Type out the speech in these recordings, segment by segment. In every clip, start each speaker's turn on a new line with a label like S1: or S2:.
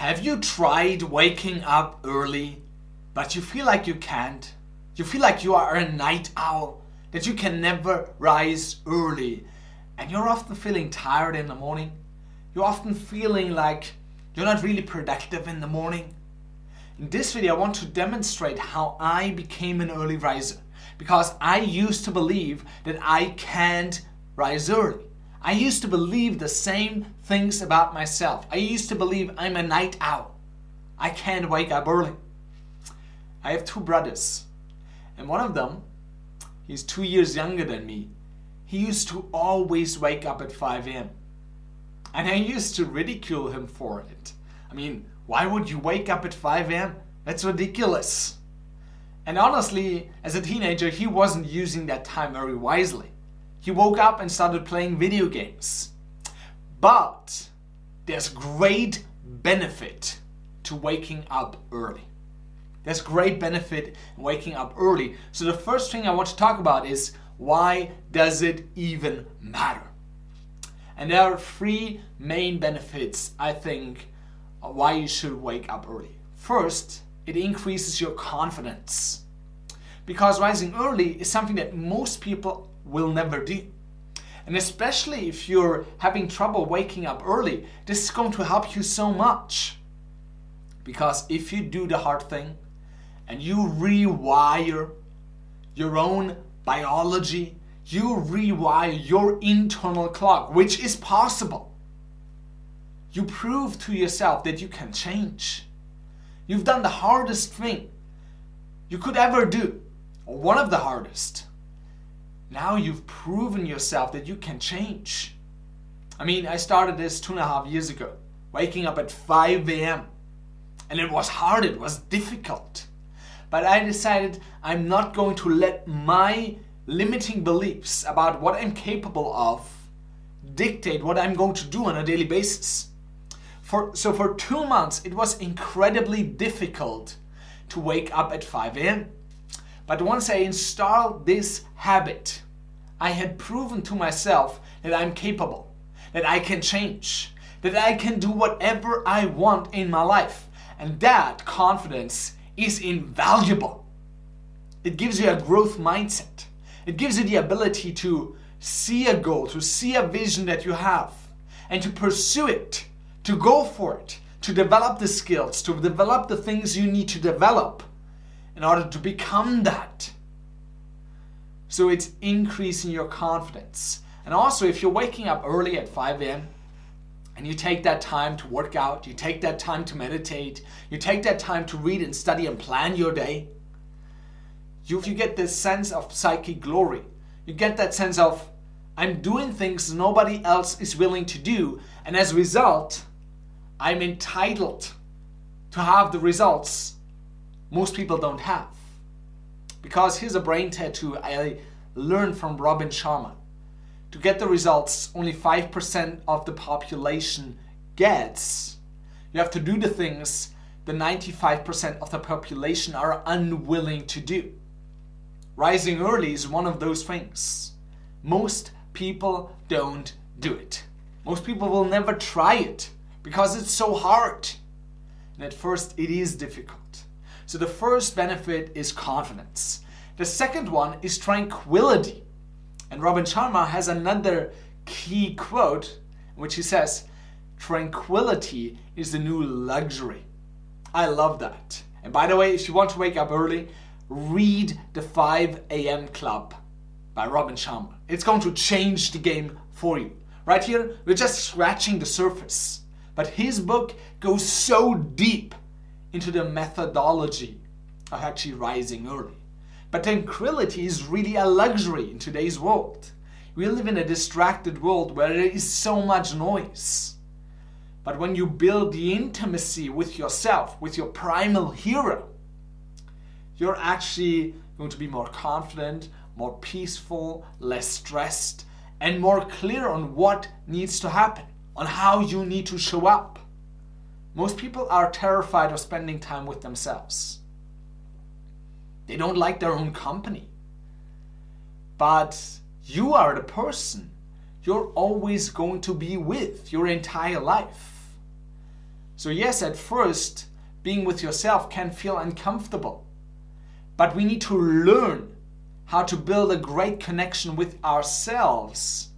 S1: Have you tried waking up early, but you feel like you can't? You feel like you are a night owl, that you can never rise early, and you're often feeling tired in the morning? You're often feeling like you're not really productive in the morning? In this video, I want to demonstrate how I became an early riser because I used to believe that I can't rise early. I used to believe the same things about myself. I used to believe I'm a night owl. I can't wake up early. I have two brothers, and one of them, he's two years younger than me. He used to always wake up at 5 a.m. And I used to ridicule him for it. I mean, why would you wake up at 5 a.m.? That's ridiculous. And honestly, as a teenager, he wasn't using that time very wisely. He woke up and started playing video games. But there's great benefit to waking up early. There's great benefit in waking up early. So the first thing I want to talk about is why does it even matter? And there are three main benefits I think why you should wake up early. First, it increases your confidence. Because rising early is something that most people will never do. And especially if you're having trouble waking up early, this is going to help you so much. Because if you do the hard thing and you rewire your own biology, you rewire your internal clock, which is possible. You prove to yourself that you can change. You've done the hardest thing you could ever do, or one of the hardest. Now you've proven yourself that you can change. I mean, I started this two and a half years ago, waking up at 5 a.m. And it was hard, it was difficult. But I decided I'm not going to let my limiting beliefs about what I'm capable of dictate what I'm going to do on a daily basis. For, so for two months, it was incredibly difficult to wake up at 5 a.m. But once I installed this habit, I had proven to myself that I'm capable, that I can change, that I can do whatever I want in my life. And that confidence is invaluable. It gives you a growth mindset. It gives you the ability to see a goal, to see a vision that you have, and to pursue it, to go for it, to develop the skills, to develop the things you need to develop in order to become that. So it's increasing your confidence. And also, if you're waking up early at 5 a.m. and you take that time to work out, you take that time to meditate, you take that time to read and study and plan your day, you, you get this sense of psychic glory. You get that sense of, I'm doing things nobody else is willing to do, and as a result, I'm entitled to have the results most people don't have. Because here's a brain tattoo I learned from Robin Sharma. To get the results only 5% of the population gets, you have to do the things the 95% of the population are unwilling to do. Rising early is one of those things. Most people don't do it. Most people will never try it because it's so hard. And at first, it is difficult. So the first benefit is confidence. The second one is tranquility. And Robin Sharma has another key quote which he says, Tranquility is the new luxury. I love that. And by the way, if you want to wake up early, read The 5 a.m. Club by Robin Sharma. It's going to change the game for you. Right here, we're just scratching the surface. But his book goes so deep into the methodology of actually rising early. But tranquility is really a luxury in today's world. We live in a distracted world where there is so much noise. But when you build the intimacy with yourself, with your primal hero, you're actually going to be more confident, more peaceful, less stressed, and more clear on what needs to happen, on how you need to show up. Most people are terrified of spending time with themselves. They don't like their own company. But you are the person you're always going to be with your entire life. So, yes, at first, being with yourself can feel uncomfortable. But we need to learn how to build a great connection with ourselves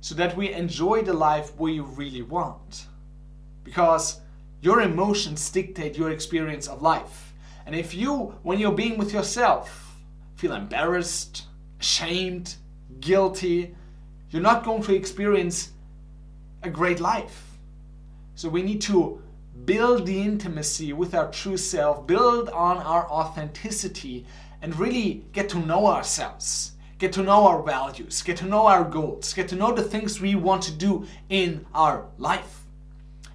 S1: so that we enjoy the life we really want. Because your emotions dictate your experience of life. And if you, when you're being with yourself, feel embarrassed, ashamed, guilty, you're not going to experience a great life. So we need to build the intimacy with our true self, build on our authenticity, and really get to know ourselves, get to know our values, get to know our goals, get to know the things we want to do in our life.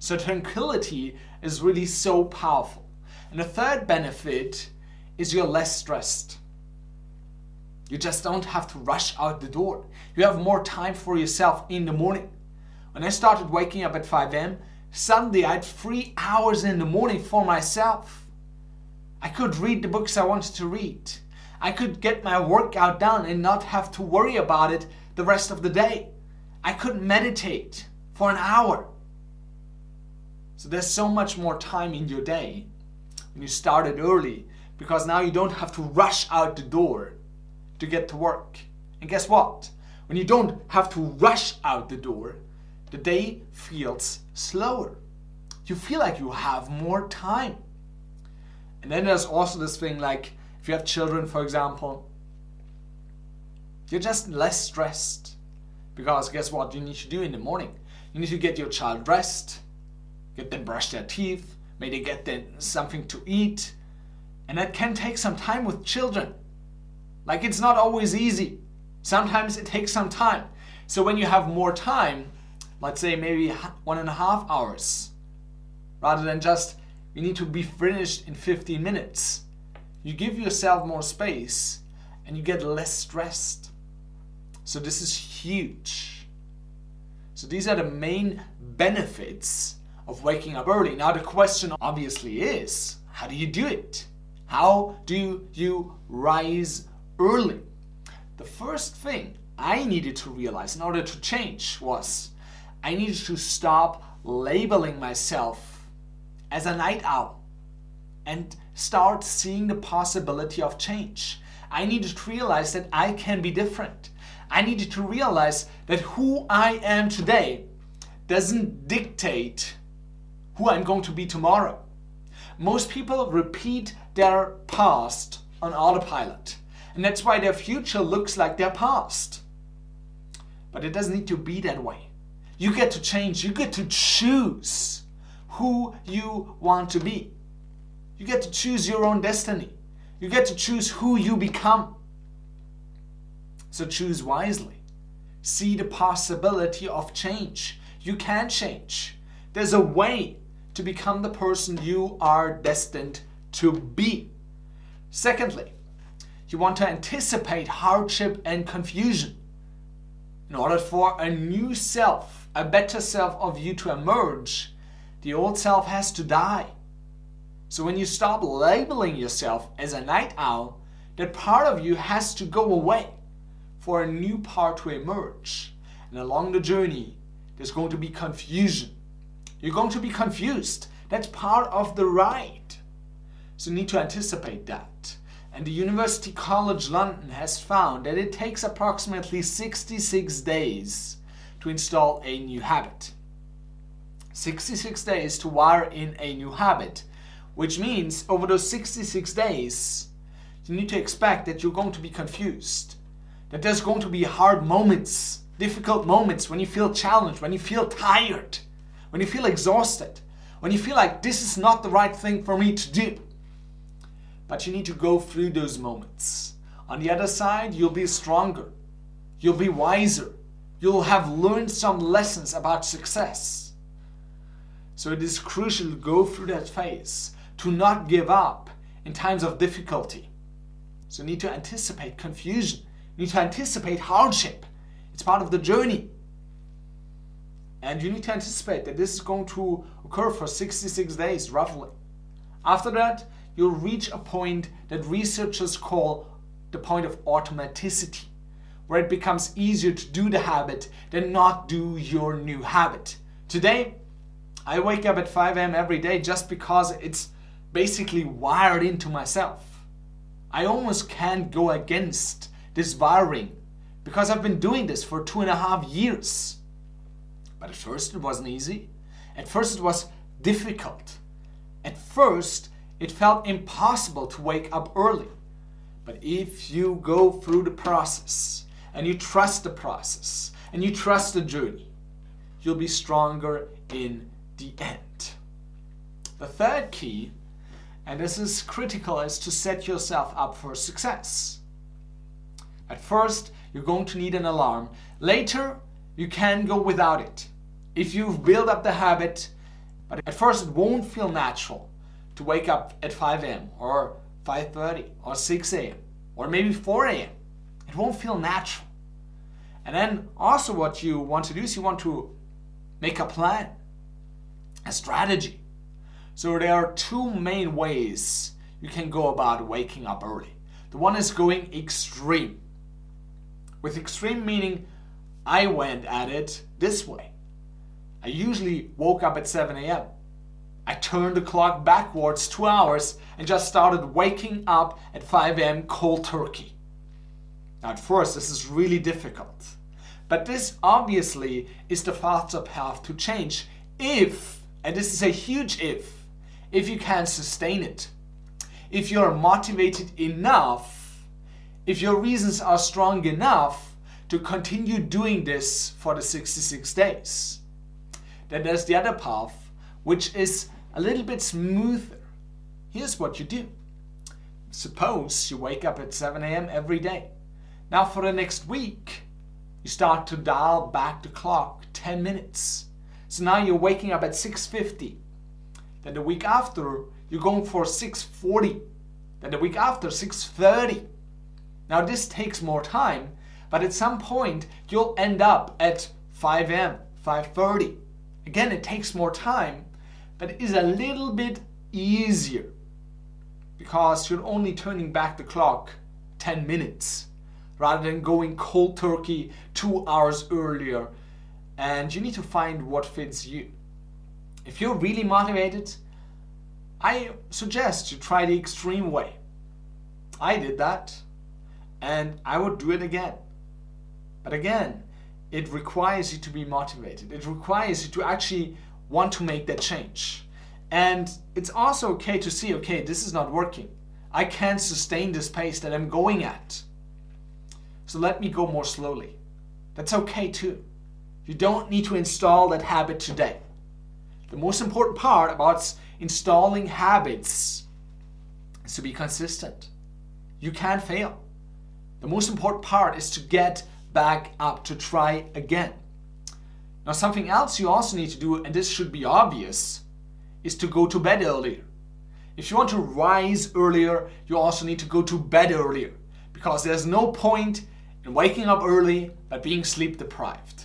S1: So tranquility is really so powerful. And the third benefit is you're less stressed. You just don't have to rush out the door. You have more time for yourself in the morning. When I started waking up at 5 a.m., suddenly I had three hours in the morning for myself. I could read the books I wanted to read. I could get my workout done and not have to worry about it the rest of the day. I could meditate for an hour. So there's so much more time in your day when you started early because now you don't have to rush out the door to get to work. And guess what? When you don't have to rush out the door, the day feels slower. You feel like you have more time. And then there's also this thing like if you have children, for example, you're just less stressed. Because guess what you need to do in the morning? You need to get your child dressed, get them brush their teeth, maybe get them something to eat. And that can take some time with children. Like it's not always easy. Sometimes it takes some time. So when you have more time, let's say maybe one and a half hours, rather than just you need to be finished in 15 minutes, you give yourself more space and you get less stressed. So this is huge. So these are the main benefits of waking up early. Now, the question obviously is how do you do it? How do you rise early? The first thing I needed to realize in order to change was I needed to stop labeling myself as a night owl and start seeing the possibility of change. I needed to realize that I can be different. I needed to realize that who I am today doesn't dictate who I'm going to be tomorrow. Most people repeat their past on autopilot, and that's why their future looks like their past. But it doesn't need to be that way. You get to change, you get to choose who you want to be. You get to choose your own destiny. You get to choose who you become. So choose wisely. See the possibility of change. You can change. There's a way to become the person you are destined to be. Secondly, you want to anticipate hardship and confusion. In order for a new self, a better self of you to emerge, the old self has to die. So when you stop labeling yourself as a night owl, that part of you has to go away for a new part to emerge. And along the journey, there's going to be confusion you're going to be confused. That's part of the ride. So you need to anticipate that. And the University College London has found that it takes approximately 66 days to install a new habit. 66 days to wire in a new habit, which means over those 66 days, you need to expect that you're going to be confused, that there's going to be hard moments, difficult moments when you feel challenged, when you feel tired when you feel exhausted, when you feel like this is not the right thing for me to do. But you need to go through those moments. On the other side, you'll be stronger, you'll be wiser, you'll have learned some lessons about success. So it is crucial to go through that phase, to not give up in times of difficulty. So you need to anticipate confusion, you need to anticipate hardship. It's part of the journey. And you need to anticipate that this is going to occur for 66 days roughly. After that, you'll reach a point that researchers call the point of automaticity, where it becomes easier to do the habit than not do your new habit. Today, I wake up at 5 a.m. every day just because it's basically wired into myself. I almost can't go against this wiring because I've been doing this for two and a half years. But at first it wasn't easy. At first it was difficult. At first it felt impossible to wake up early. But if you go through the process and you trust the process and you trust the journey, you'll be stronger in the end. The third key, and this is critical, is to set yourself up for success. At first, you're going to need an alarm. Later, you can go without it. If you've built up the habit, but at first it won't feel natural to wake up at 5 a.m. or 5:30 or 6 a.m. or maybe 4 a.m. It won't feel natural. And then also what you want to do is you want to make a plan, a strategy. So there are two main ways you can go about waking up early. The one is going extreme. With extreme meaning, I went at it this way. I usually woke up at 7 a.m. I turned the clock backwards two hours and just started waking up at 5 a.m. cold turkey. Now, at first, this is really difficult. But this obviously is the faster path to change if, and this is a huge if, if you can sustain it. If you're motivated enough, if your reasons are strong enough to continue doing this for the 66 days. Then there's the other path, which is a little bit smoother. Here's what you do. Suppose you wake up at 7 a.m. every day. Now, for the next week, you start to dial back the clock 10 minutes. So now you're waking up at 6:50. Then the week after, you're going for 6:40. Then the week after, 6:30. Now this takes more time, but at some point you'll end up at 5 a.m., 5:30. Again, it takes more time, but it is a little bit easier because you're only turning back the clock 10 minutes rather than going cold turkey two hours earlier. And you need to find what fits you. If you're really motivated, I suggest you try the extreme way. I did that and I would do it again. But again, it requires you to be motivated. It requires you to actually want to make that change. And it's also okay to see, okay, this is not working. I can't sustain this pace that I'm going at. So let me go more slowly. That's okay too. You don't need to install that habit today. The most important part about installing habits is to be consistent. You can't fail. The most important part is to get back up to try again. Now, something else you also need to do, and this should be obvious, is to go to bed earlier. If you want to rise earlier, you also need to go to bed earlier because there's no point in waking up early but being sleep deprived.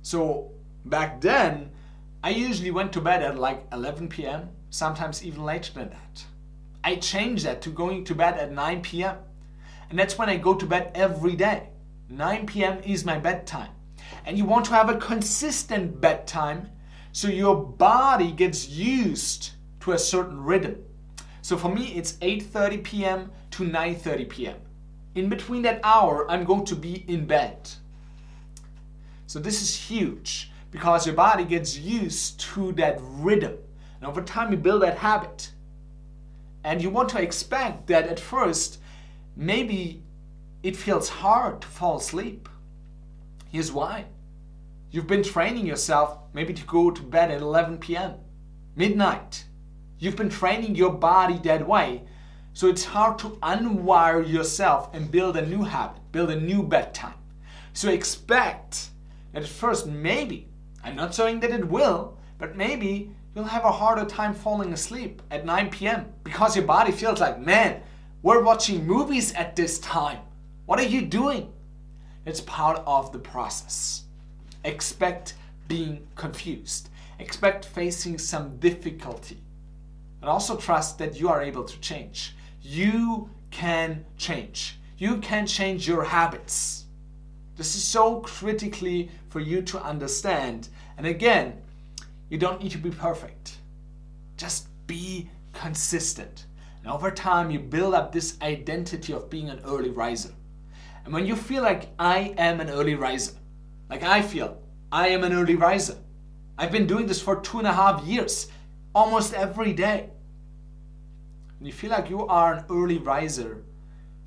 S1: So, back then, I usually went to bed at like 11 p.m., sometimes even later than that. I changed that to going to bed at 9 p.m. And that's when I go to bed every day. 9 p.m. is my bedtime. And you want to have a consistent bedtime so your body gets used to a certain rhythm. So for me it's 8:30 p.m. to 9:30 p.m. In between that hour I'm going to be in bed. So this is huge because your body gets used to that rhythm. And over time you build that habit. And you want to expect that at first maybe it feels hard to fall asleep. Here's why. You've been training yourself maybe to go to bed at 11 p.m., midnight. You've been training your body that way. So it's hard to unwire yourself and build a new habit, build a new bedtime. So expect that at first, maybe, I'm not saying that it will, but maybe you'll have a harder time falling asleep at 9 p.m. because your body feels like, man, we're watching movies at this time. What are you doing? It's part of the process. Expect being confused. Expect facing some difficulty. And also trust that you are able to change. You can change. You can change your habits. This is so critically for you to understand. And again, You don't need to be perfect. Just be consistent. And over time, you build up this identity of being an early riser. And when you feel like I am an early riser, like I feel I am an early riser, I've been doing this for two and a half years, almost every day. And you feel like you are an early riser,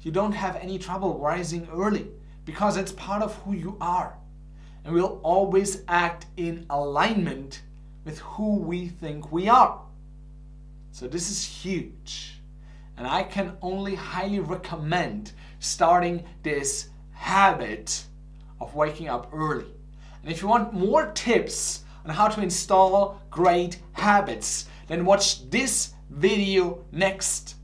S1: you don't have any trouble rising early because it's part of who you are. And we'll always act in alignment with who we think we are. So this is huge. And I can only highly recommend starting this habit of waking up early. And if you want more tips on how to install great habits, then watch this video next